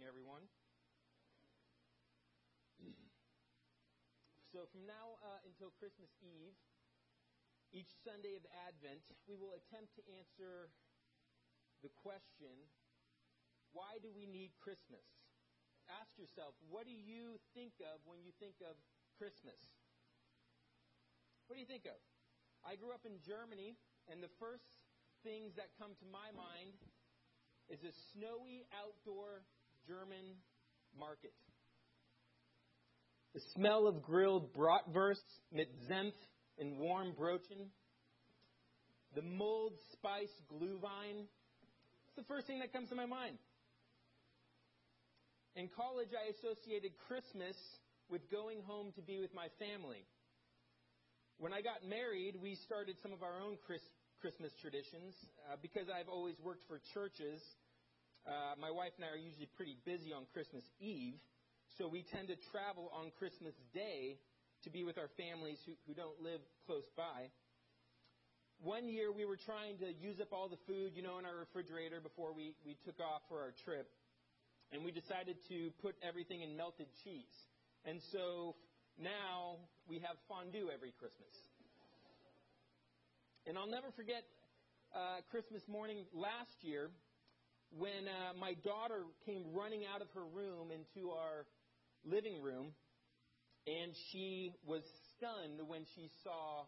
morning, everyone. So, from now uh, until Christmas Eve, each Sunday of Advent, we will attempt to answer the question why do we need Christmas? Ask yourself, what do you think of when you think of Christmas? What do you think of? I grew up in Germany, and the first things that come to my mind is a snowy outdoor German market. The smell of grilled bratwurst mit Senf and warm Brötchen. The mulled spice glühwein. It's the first thing that comes to my mind. In college, I associated Christmas with going home to be with my family. When I got married, we started some of our own Christmas traditions. Uh, because I've always worked for churches, uh, my wife and I are usually pretty busy on Christmas Eve, so we tend to travel on Christmas Day to be with our families who, who don't live close by. One year we were trying to use up all the food, you know, in our refrigerator before we, we took off for our trip. And we decided to put everything in melted cheese. And so now we have fondue every Christmas. And I'll never forget uh, Christmas morning last year when uh, my daughter came running out of her room into our living room, and she was stunned when she saw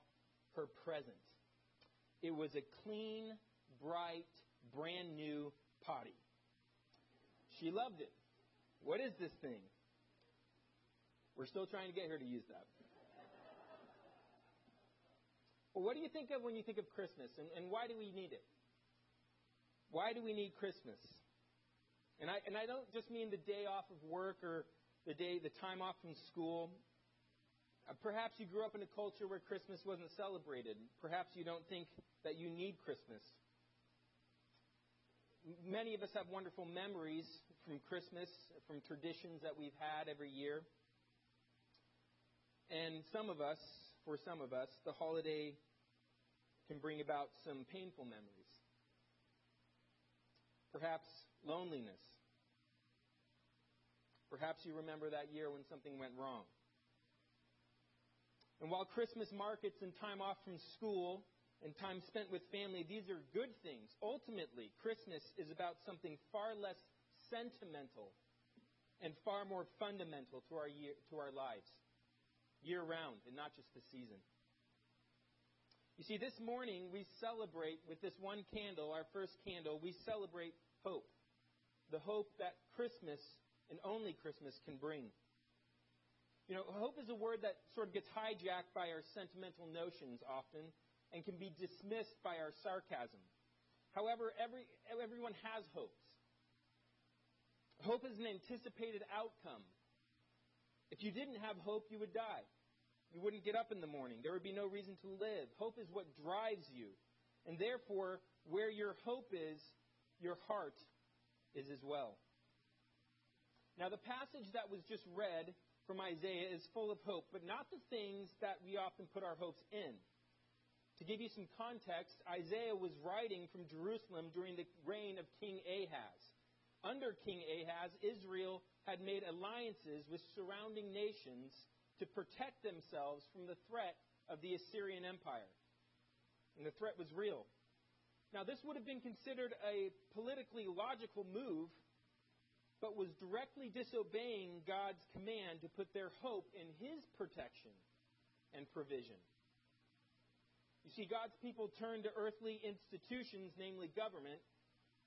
her present. It was a clean, bright, brand new potty. She loved it. What is this thing? We're still trying to get her to use that. Well, what do you think of when you think of Christmas, and, and why do we need it? Why do we need Christmas? And I, and I don't just mean the day off of work or the day, the time off from school. Uh, perhaps you grew up in a culture where Christmas wasn't celebrated. Perhaps you don't think that you need Christmas. Many of us have wonderful memories from Christmas, from traditions that we've had every year. And some of us, for some of us, the holiday can bring about some painful memories perhaps loneliness. Perhaps you remember that year when something went wrong. And while Christmas markets and time off from school and time spent with family, these are good things. Ultimately, Christmas is about something far less sentimental and far more fundamental to our, year, to our lives, year round, and not just the season. You see, this morning we celebrate with this one candle, our first candle, we celebrate hope. The hope that Christmas and only Christmas can bring. You know, hope is a word that sort of gets hijacked by our sentimental notions often and can be dismissed by our sarcasm. However, every, everyone has hopes. Hope is an anticipated outcome. If you didn't have hope, you would die. You wouldn't get up in the morning. There would be no reason to live. Hope is what drives you. And therefore, where your hope is, your heart is as well. Now, the passage that was just read from Isaiah is full of hope, but not the things that we often put our hopes in. To give you some context, Isaiah was writing from Jerusalem during the reign of King Ahaz. Under King Ahaz, Israel had made alliances with surrounding nations to protect themselves from the threat of the Assyrian Empire. And the threat was real. Now, this would have been considered a politically logical move, but was directly disobeying God's command to put their hope in His protection and provision. You see, God's people turned to earthly institutions, namely government,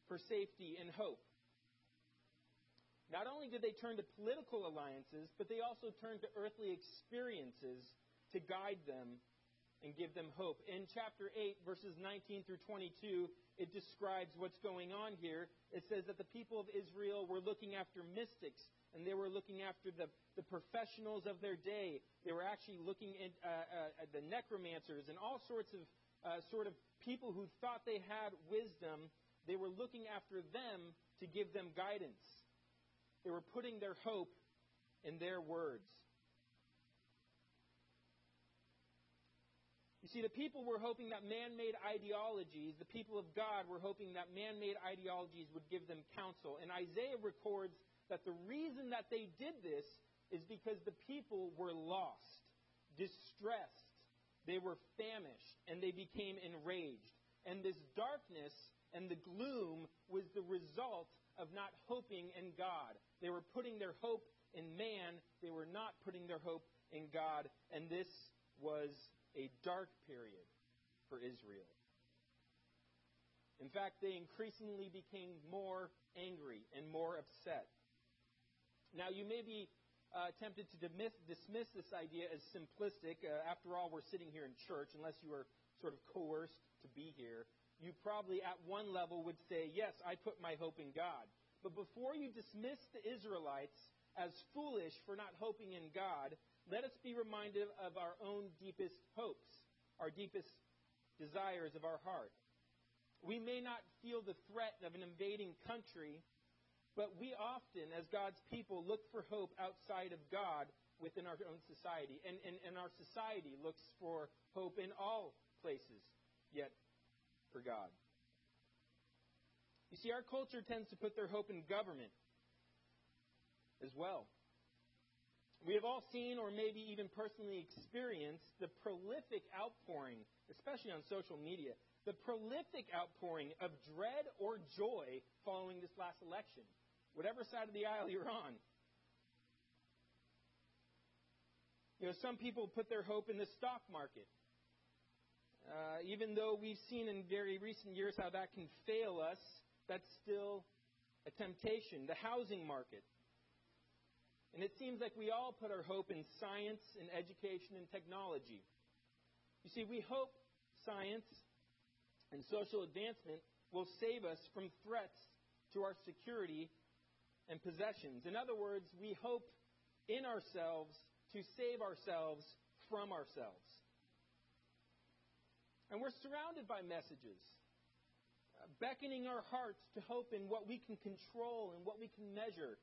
for safety and hope. Not only did they turn to political alliances, but they also turned to earthly experiences to guide them and give them hope. In chapter 8, verses 19 through 22, it describes what's going on here. It says that the people of Israel were looking after mystics, and they were looking after the, the professionals of their day. They were actually looking at, uh, uh, at the necromancers and all sorts of uh, sort of people who thought they had wisdom. They were looking after them to give them guidance. They were putting their hope in their words. You see, the people were hoping that man made ideologies, the people of God were hoping that man made ideologies would give them counsel. And Isaiah records that the reason that they did this is because the people were lost, distressed, they were famished, and they became enraged. And this darkness and the gloom was the result of not hoping in God. They were putting their hope in man, they were not putting their hope in God, and this was a dark period for Israel. In fact, they increasingly became more angry and more upset. Now, you may be uh, tempted to dismiss, dismiss, this idea as simplistic. Uh, after all, we're sitting here in church, unless you are sort of coerced to be here. You probably, at one level, would say, Yes, I put my hope in God. But before you dismiss the Israelites as foolish for not hoping in God, let us be reminded of our own deepest hopes, our deepest desires of our heart. We may not feel the threat of an invading country, but we often, as God's people, look for hope outside of God within our own society. And, and, and our society looks for hope in all places, yet for God. You see, our culture tends to put their hope in government as well. We have all seen, or maybe even personally experienced, the prolific outpouring, especially on social media, the prolific outpouring of dread or joy following this last election whatever side of the aisle you're on. You know, some people put their hope in the stock market. Uh, even though we've seen in very recent years how that can fail us, that's still a temptation. The housing market. And it seems like we all put our hope in science and education and technology. You see, we hope science and social advancement will save us from threats to our security and possessions. In other words, we hope in ourselves to save ourselves from ourselves. And we're surrounded by messages beckoning our hearts to hope in what we can control and what we can measure,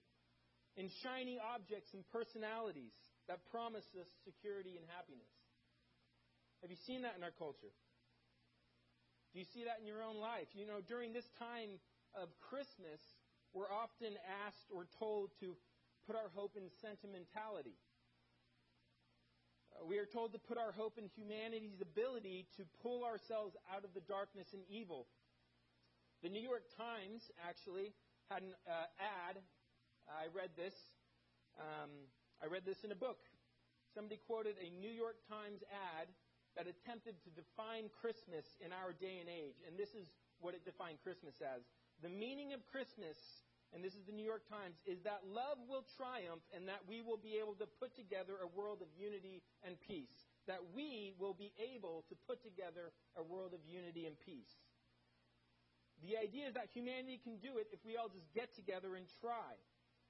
in shiny objects and personalities that promise us security and happiness. Have you seen that in our culture? Do you see that in your own life? You know, during this time of Christmas, we're often asked or told to put our hope in sentimentality. Uh, we are told to put our hope in humanity's ability to pull ourselves out of the darkness and evil. The New York Times actually had an uh, ad. I read this. Um, I read this in a book. Somebody quoted a New York Times ad that attempted to define Christmas in our day and age. And this is what it defined Christmas as the meaning of Christmas, and this is the New York Times, is that love will triumph and that we will be able to put together a world of unity and peace. That we will be able to put together a world of unity and peace. The idea is that humanity can do it if we all just get together and try.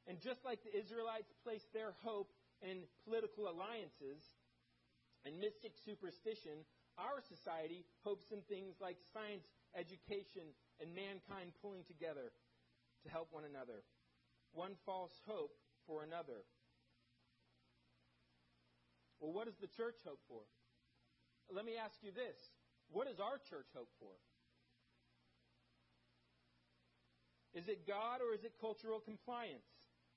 And just like the Israelites placed their hope in political alliances and mystic superstition, our society hopes in things like science, education, and mankind pulling together to help one another. One false hope for another. Well, what does the church hope for? Let me ask you this what does our church hope for? Is it God or is it cultural compliance?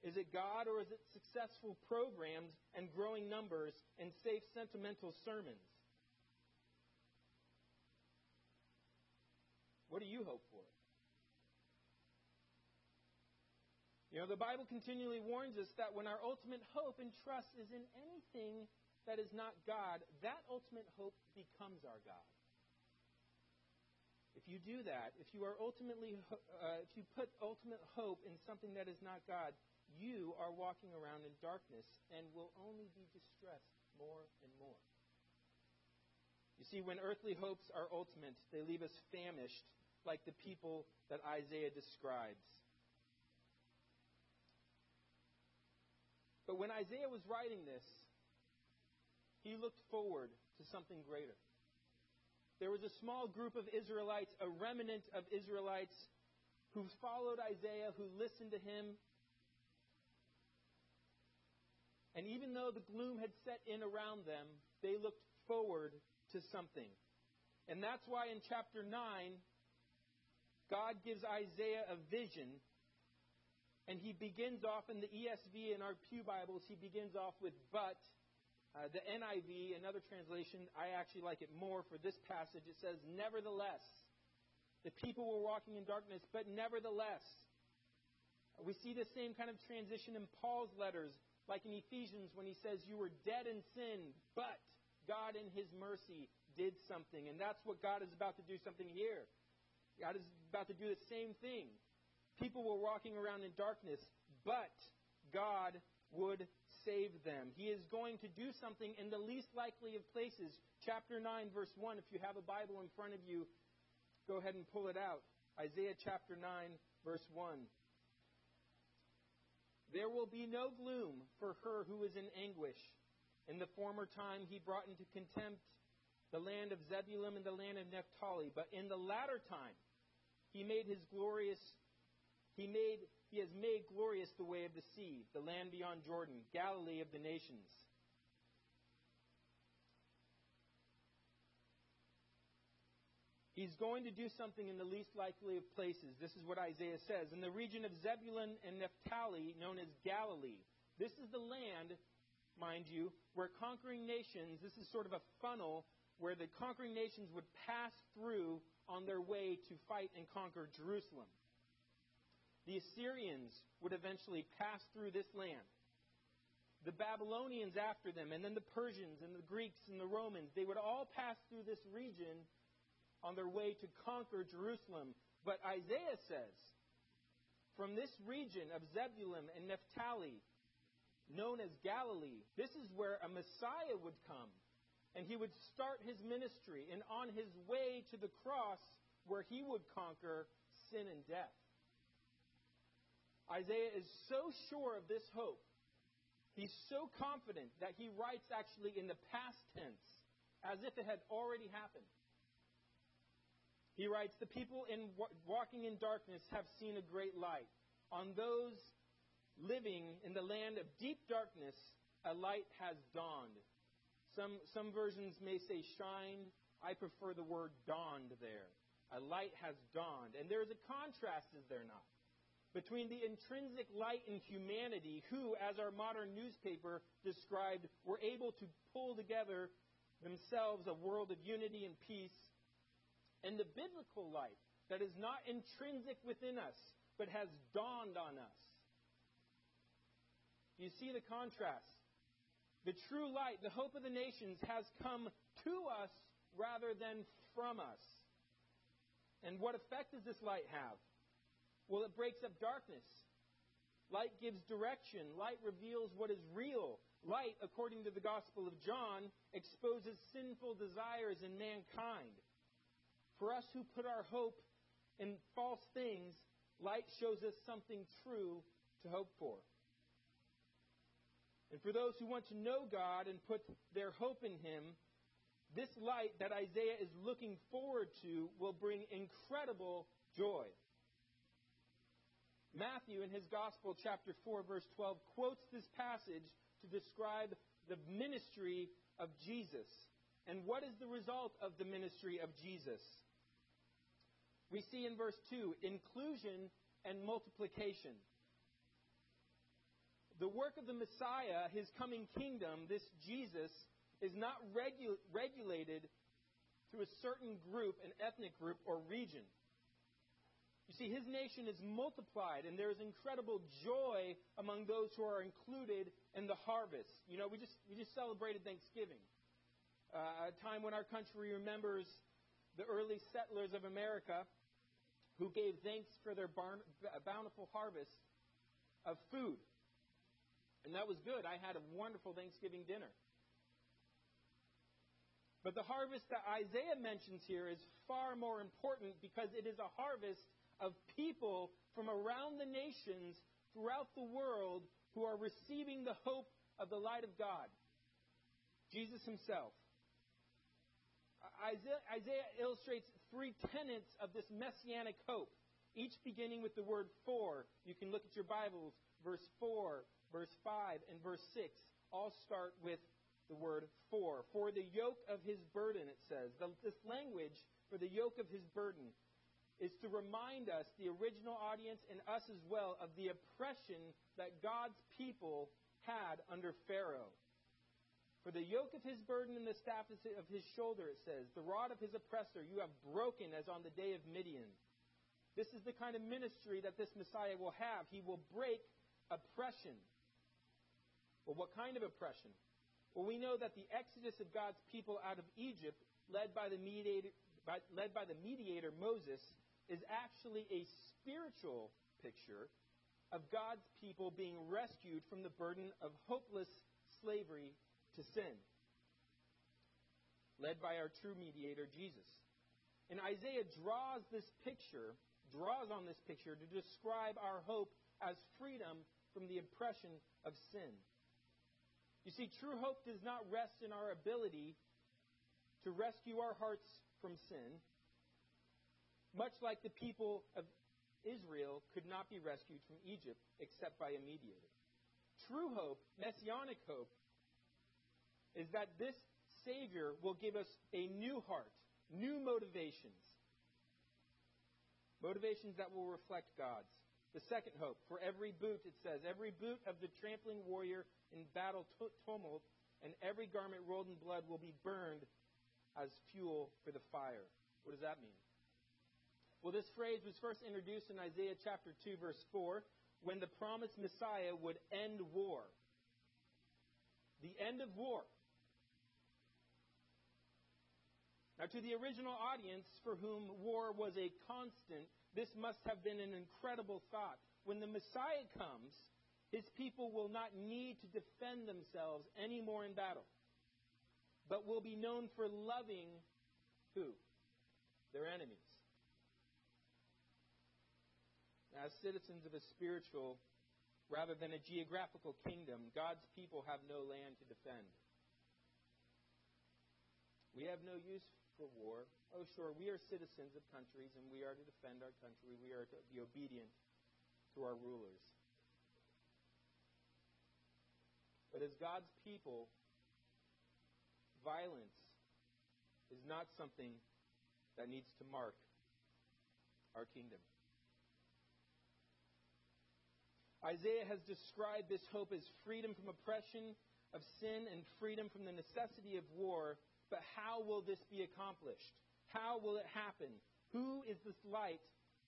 Is it God or is it successful programs and growing numbers and safe sentimental sermons? What do you hope for? You know, the Bible continually warns us that when our ultimate hope and trust is in anything that is not God, that ultimate hope becomes our God. If you do that, if you are ultimately, uh, if you put ultimate hope in something that is not God, you are walking around in darkness and will only be distressed more and more. You see, when earthly hopes are ultimate, they leave us famished like the people that Isaiah describes. But when Isaiah was writing this, he looked forward to something greater. There was a small group of Israelites, a remnant of Israelites, who followed Isaiah, who listened to him. And even though the gloom had set in around them, they looked forward to something. And that's why in chapter 9, God gives Isaiah a vision And he begins off in the ESV and our Pew Bibles, he begins off with but. Uh, the NIV, another translation, I actually like it more for this passage. It says, Nevertheless. The people were walking in darkness, but nevertheless. We see the same kind of transition in Paul's letters, like in Ephesians when he says, You were dead in sin, but God in his mercy did something. And that's what God is about to do something here. God is about to do the same thing. People were walking around in darkness, but God would save them. He is going to do something in the least likely of places. Chapter 9, verse 1. If you have a Bible in front of you, go ahead and pull it out. Isaiah chapter 9, verse 1. There will be no gloom for her who is in anguish. In the former time, he brought into contempt the land of Zebulun and the land of Naphtali. But in the latter time, he made his glorious he made he has made glorious the way of the sea, the land beyond Jordan, Galilee of the nations. He's going to do something in the least likely of places. This is what Isaiah says. In the region of Zebulun and Naphtali, known as Galilee, this is the land, mind you, where conquering nations, this is sort of a funnel where the conquering nations would pass through on their way to fight and conquer Jerusalem. The Assyrians would eventually pass through this land. The Babylonians after them, and then the Persians and the Greeks and the Romans, they would all pass through this region on their way to conquer Jerusalem. But Isaiah says, from this region of Zebulun and Naphtali, known as Galilee, this is where a Messiah would come. And he would start his ministry, and on his way to the cross, where he would conquer sin and death. Isaiah is so sure of this hope. He's so confident that he writes actually in the past tense, as if it had already happened. He writes, The people in walking in darkness have seen a great light. On those living in the land of deep darkness, a light has dawned. Some, some versions may say shined. I prefer the word dawned there. A light has dawned. And there is a contrast, is there not? Between the intrinsic light in humanity, who, as our modern newspaper described, were able to pull together themselves a world of unity and peace, and the biblical light that is not intrinsic within us, but has dawned on us. You see the contrast. The true light, the hope of the nations, has come to us rather than from us. And what effect does this light have? Well, it breaks up darkness. Light gives direction. Light reveals what is real. Light, according to the Gospel of John, exposes sinful desires in mankind. For us who put our hope in false things, light shows us something true to hope for. And for those who want to know God and put their hope in Him, this light that Isaiah is looking forward to will bring incredible joy. Matthew, in his Gospel, chapter 4, verse 12, quotes this passage to describe the ministry of Jesus. And what is the result of the ministry of Jesus? We see in verse 2 inclusion and multiplication. The work of the Messiah, his coming kingdom, this Jesus, is not regu- regulated to a certain group, an ethnic group, or region. You see, his nation is multiplied, and there is incredible joy among those who are included in the harvest. You know, we just, we just celebrated Thanksgiving, uh, a time when our country remembers the early settlers of America who gave thanks for their barn, bountiful harvest of food. And that was good. I had a wonderful Thanksgiving dinner. But the harvest that Isaiah mentions here is far more important because it is a harvest of people from around the nations throughout the world who are receiving the hope of the light of God. Jesus himself. Isaiah, Isaiah, illustrates three tenets of this messianic hope, each beginning with the word for. You can look at your Bibles. Verse 4, verse 5, and verse 6 all start with the word for. For the yoke of his burden, it says. The, this language, for the yoke of his burden, is to remind us, the original audience and us as well, of the oppression that God's people had under Pharaoh. For the yoke of his burden and the staff of his shoulder, it says, the rod of his oppressor you have broken as on the day of Midian. This is the kind of ministry that this Messiah will have. He will break oppression. Well, what kind of oppression? Well, we know that the exodus of God's people out of Egypt, led by the mediator, by, led by the mediator Moses, is actually a spiritual picture of God's people being rescued from the burden of hopeless slavery to sin, led by our true mediator, Jesus. And Isaiah draws this picture, draws on this picture to describe our hope as freedom from the oppression of sin. You see, true hope does not rest in our ability to rescue our hearts from sin, much like the people of Israel could not be rescued from Egypt except by a mediator. True hope, messianic hope, is that this Savior will give us a new heart, new motivations. Motivations that will reflect God's. The second hope, for every boot, it says, every boot of the trampling warrior in battle tumult, and every garment rolled in blood will be burned as fuel for the fire. What does that mean? Well, this phrase was first introduced in Isaiah chapter 2, verse 4, when the promised Messiah would end war. The end of war. Now, to the original audience for whom war was a constant, this must have been an incredible thought. When the Messiah comes, his people will not need to defend themselves anymore in battle, but will be known for loving who? Their enemies. As citizens of a spiritual rather than a geographical kingdom, God's people have no land to defend. We have no use for war. Oh, sure, we are citizens of countries and we are to defend our country. We are to be obedient to our rulers. But as God's people, violence is not something that needs to mark our kingdom. Isaiah has described this hope as freedom from oppression of sin and freedom from the necessity of war but how will this be accomplished? How will it happen? Who is this light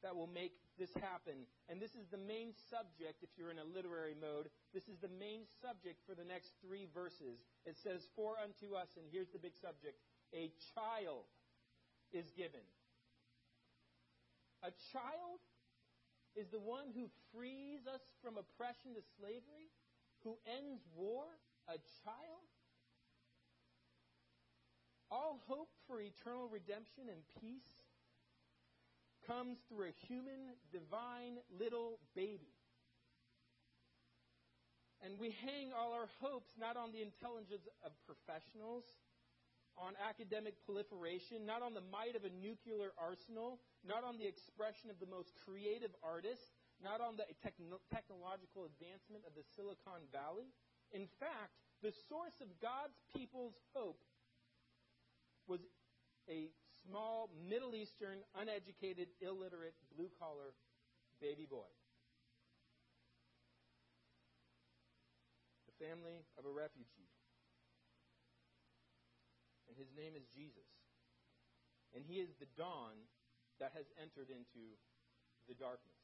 that will make this happen? And this is the main subject, if you're in a literary mode, this is the main subject for the next three verses. It says, For unto us, and here's the big subject, a child is given. A child is the one who frees us from oppression to slavery, who ends war. A child? All hope for eternal redemption and peace comes through a human, divine little baby. And we hang all our hopes not on the intelligence of professionals, on academic proliferation, not on the might of a nuclear arsenal, not on the expression of the most creative artists, not on the techno- technological advancement of the Silicon Valley. In fact, the source of God's people's hope was a small, Middle Eastern, uneducated, illiterate, blue collar baby boy. The family of a refugee. His name is Jesus. And he is the dawn that has entered into the darkness.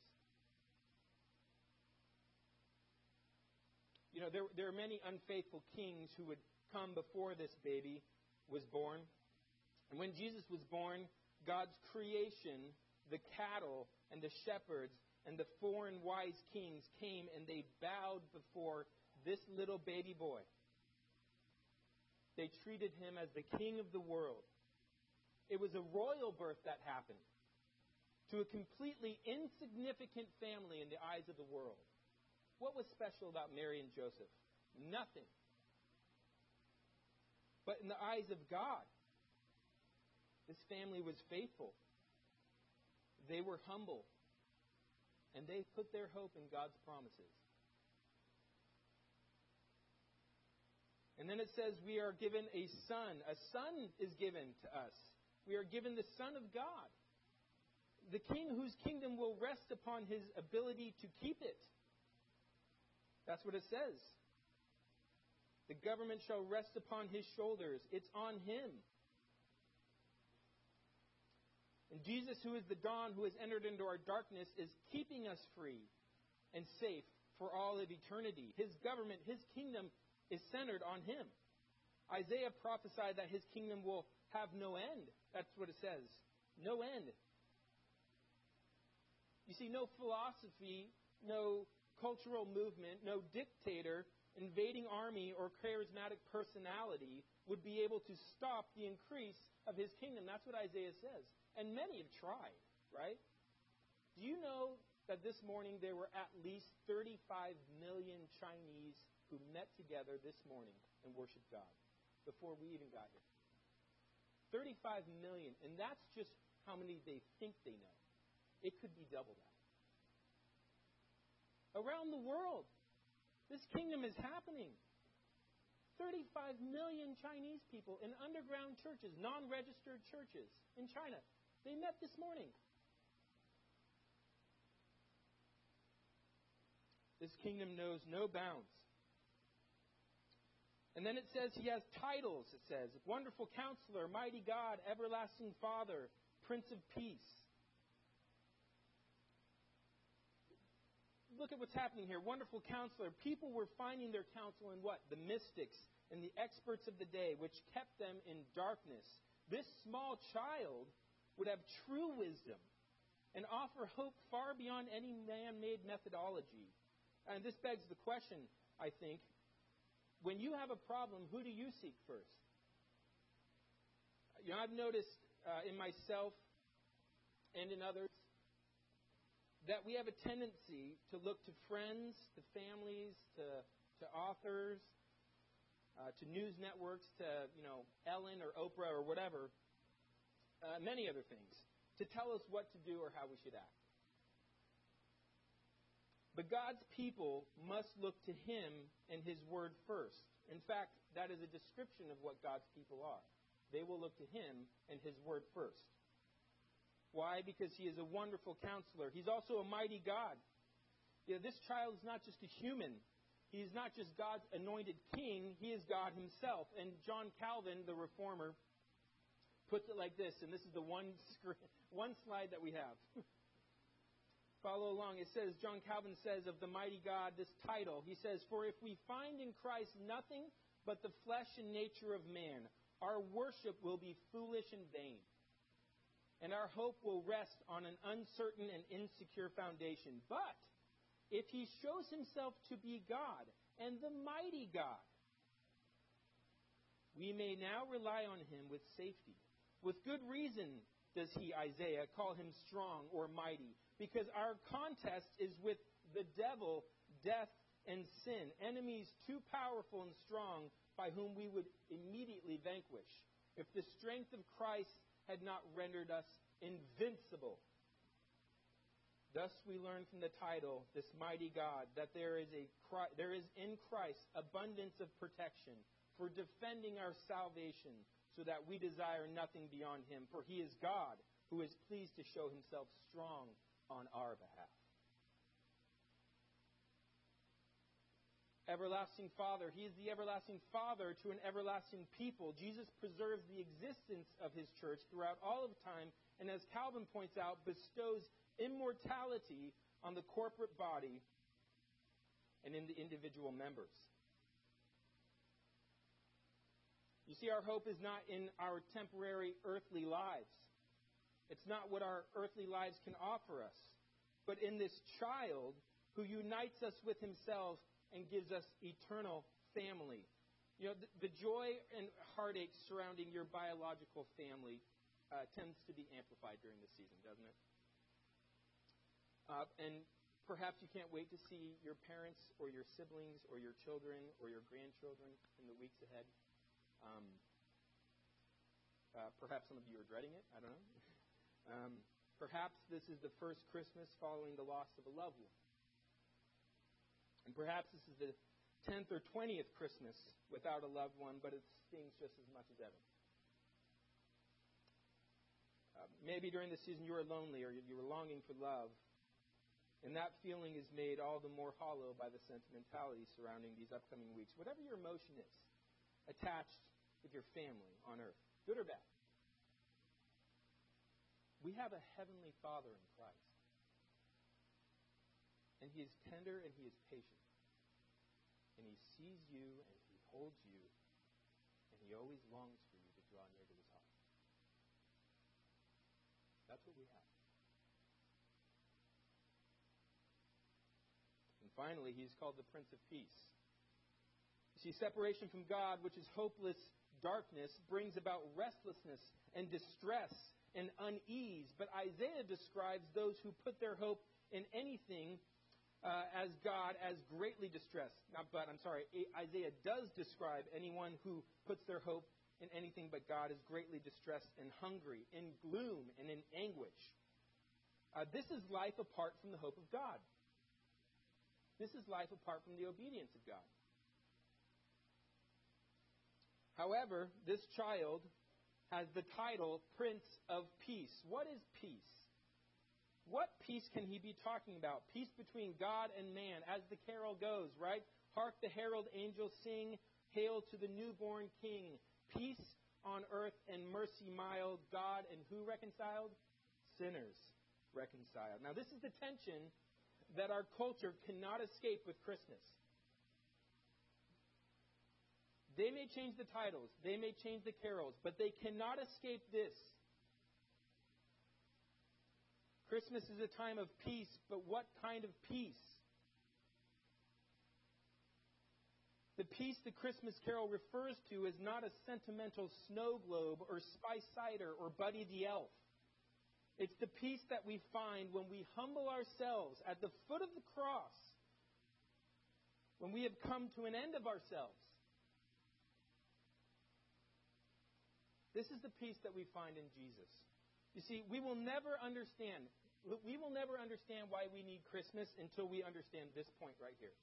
You know, there, there are many unfaithful kings who would come before this baby was born. And when Jesus was born, God's creation, the cattle and the shepherds and the foreign wise kings came and they bowed before this little baby boy. They treated him as the king of the world. It was a royal birth that happened to a completely insignificant family in the eyes of the world. What was special about Mary and Joseph? Nothing. But in the eyes of God, this family was faithful. They were humble. And they put their hope in God's promises. And then it says, We are given a son. A son is given to us. We are given the Son of God. the king whose kingdom will rest upon his ability to keep it. That's what it says. The government shall rest upon his shoulders. It's on him. And Jesus, who is the dawn, who has entered into our darkness, is keeping us free and safe for all of eternity. His government, his kingdom is centered on him. Isaiah prophesied that his kingdom will have no end. That's what it says. No end. You see, no philosophy, no cultural movement, no dictator, invading army, or charismatic personality would be able to stop the increase of his kingdom. That's what Isaiah says. And many have tried, right? Do you know that this morning there were at least 35 million Chinese who met together this morning and worshiped God before we even got here? 35 million, and that's just how many they think they know. It could be double that. Around the world, this kingdom is happening. 35 million Chinese people in underground churches, non registered churches in China. They met this morning. This kingdom knows no bounds. And then it says he has titles, it says Wonderful Counselor, Mighty God, Everlasting Father, Prince of Peace. Look at what's happening here. Wonderful Counselor. People were finding their counsel in what? The mystics and the experts of the day, which kept them in darkness. This small child would have true wisdom and offer hope far beyond any man made methodology. And this begs the question, I think when you have a problem, who do you seek first? You know, I've noticed uh, in myself and in others that we have a tendency to look to friends, to families, to, to authors, uh, to news networks, to you know Ellen or Oprah or whatever, uh, many other things, to tell us what to do or how we should act. But God's people must look to Him and His Word first. In fact, that is a description of what God's people are. They will look to Him and His Word first. Why? Because He is a wonderful counselor. He's also a mighty God. You know, this child is not just a human. He is not just God's anointed king, he is God himself. And John Calvin, the reformer, puts it like this, and this is the one, screen, one slide that we have. Follow along. It says, John Calvin says of the mighty God, this title, he says, For if we find in Christ nothing but the flesh and nature of man, our worship will be foolish and vain. And our hope will rest on an uncertain and insecure foundation. But if he shows himself to be God and the mighty God, we may now rely on him with safety. With good reason does he, Isaiah, call him strong or mighty because our contest is with the devil, death, and sin, enemies too powerful and strong by whom we would immediately vanquish if the strength of Christ had not rendered us invincible. Thus, we learn from the title, This Mighty God, that there is, a, there is in Christ abundance of protection for defending our salvation, so that we desire nothing beyond Him. For He is God, who is pleased to show Himself strong on our behalf. Everlasting Father. He is the everlasting Father to an everlasting people. Jesus preserves the existence of his church throughout all of time, and as Calvin points out, bestows immortality on the corporate body and in the individual members. You see, our hope is not in our temporary earthly lives. It's not what our earthly lives can offer us, but in this child who unites us with himself and gives us eternal family. You know, the, the joy and heartache surrounding your biological family uh, tends to be amplified during the season, doesn't it? Uh, and perhaps you can't wait to see your parents or your siblings or your children or your grandchildren in the weeks ahead. Um, uh, perhaps some of you are dreading it. I don't know. Um, perhaps this is the first Christmas following the loss of a loved one. And perhaps this is the 10th or 20th Christmas without a loved one, but it stings just as much as ever. Um, maybe during the season you were lonely or you were longing for love. And that feeling is made all the more hollow by the sentimentality surrounding these upcoming weeks. Whatever your emotion is attached with your family on earth, good or bad, we have a heavenly Father in Christ. And he is tender and he is patient. And he sees you and he holds you. And he always longs for you to draw near to his heart. That's what we have. And finally, he's called the Prince of Peace. You see, separation from God, which is hopeless darkness, brings about restlessness and distress and unease. But Isaiah describes those who put their hope in anything uh, as God as greatly distressed. Not, but I'm sorry, Isaiah does describe anyone who puts their hope in anything but God as greatly distressed and hungry, in gloom and in anguish. Uh, this is life apart from the hope of God. This is life apart from the obedience of God. However, this child has the title Prince of Peace. What is peace? What peace can he be talking about? Peace between God and man, as the carol goes, right? Hark the herald angels sing, Hail to the newborn King. Peace on earth and mercy mild, God and who reconciled? Sinners reconciled. Now, this is the tension that our culture cannot escape with Christmas. They may change the titles, they may change the carols, but they cannot escape this. Christmas is a time of peace, but what kind of peace? The peace the Christmas carol refers to is not a sentimental snow globe or spice cider or Buddy the Elf. It's the peace that we find when we humble ourselves at the foot of the cross, when we have come to an end of ourselves This is the peace that we find in Jesus. You see, we will never understand. We will never understand why we need Christmas until we understand this point right here.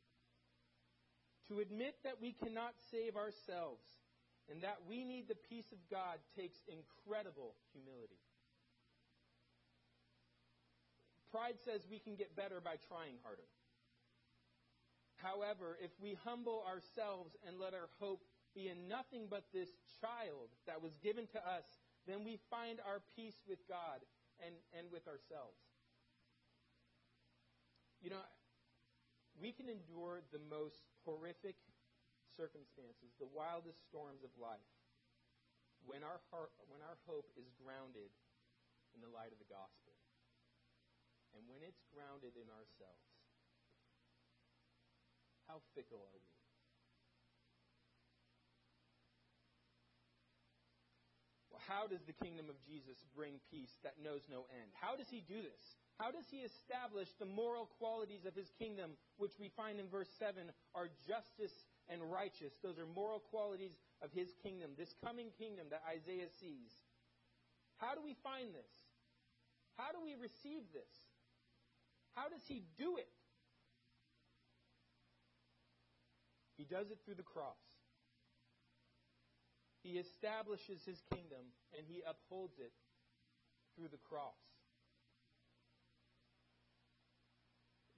To admit that we cannot save ourselves and that we need the peace of God takes incredible humility. Pride says we can get better by trying harder. However, if we humble ourselves and let our hope be in nothing but this child that was given to us, then we find our peace with God and, and with ourselves. You know, we can endure the most horrific circumstances, the wildest storms of life, when our, heart, when our hope is grounded in the light of the gospel. And when it's grounded in ourselves. How fickle are we? How does the kingdom of Jesus bring peace that knows no end? How does he do this? How does he establish the moral qualities of his kingdom, which we find in verse 7 are justice and righteous? Those are moral qualities of his kingdom, this coming kingdom that Isaiah sees. How do we find this? How do we receive this? How does he do it? He does it through the cross. He establishes his kingdom and he upholds it through the cross.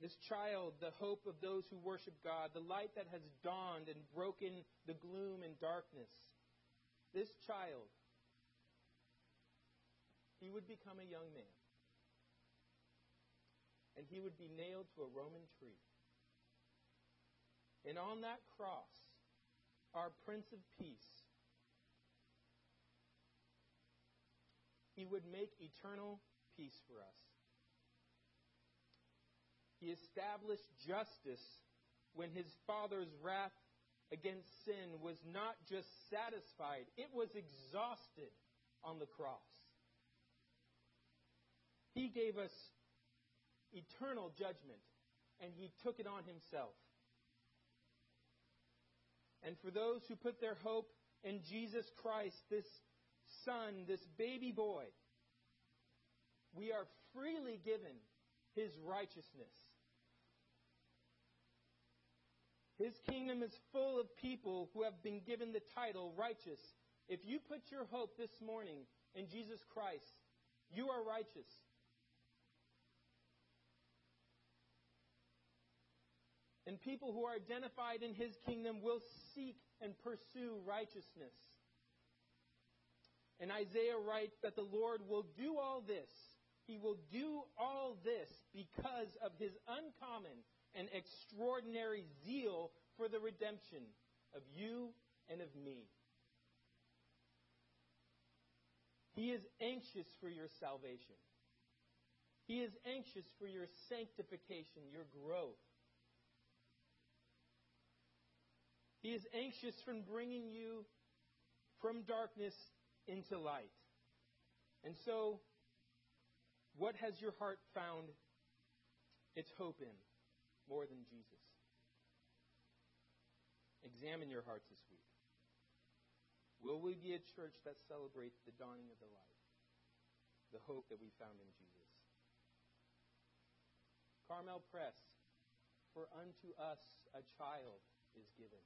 This child, the hope of those who worship God, the light that has dawned and broken the gloom and darkness. This child, he would become a young man. And he would be nailed to a Roman tree. And on that cross, our Prince of Peace He would make eternal peace for us. He established justice when his Father's wrath against sin was not just satisfied, it was exhausted on the cross. He gave us eternal judgment, and he took it on himself. And for those who put their hope in Jesus Christ, this son, this baby boy, we are freely given his righteousness. His kingdom is full of people who have been given the title righteous. If you put your hope this morning in Jesus Christ, You are righteous. And people who are identified in his kingdom will seek and pursue righteousness. And Isaiah writes that the Lord will do all this. He will do all this because of his uncommon and extraordinary zeal for the redemption of you and of me. He is anxious for your salvation. He is anxious for your sanctification, your growth. He is anxious from bringing you from darkness into light. And so, what has your heart found its hope in more than Jesus? Examine your hearts this week. Will we be a church that celebrates the dawning of the light, the hope that we found in Jesus? Carmel Press, for unto us a child is given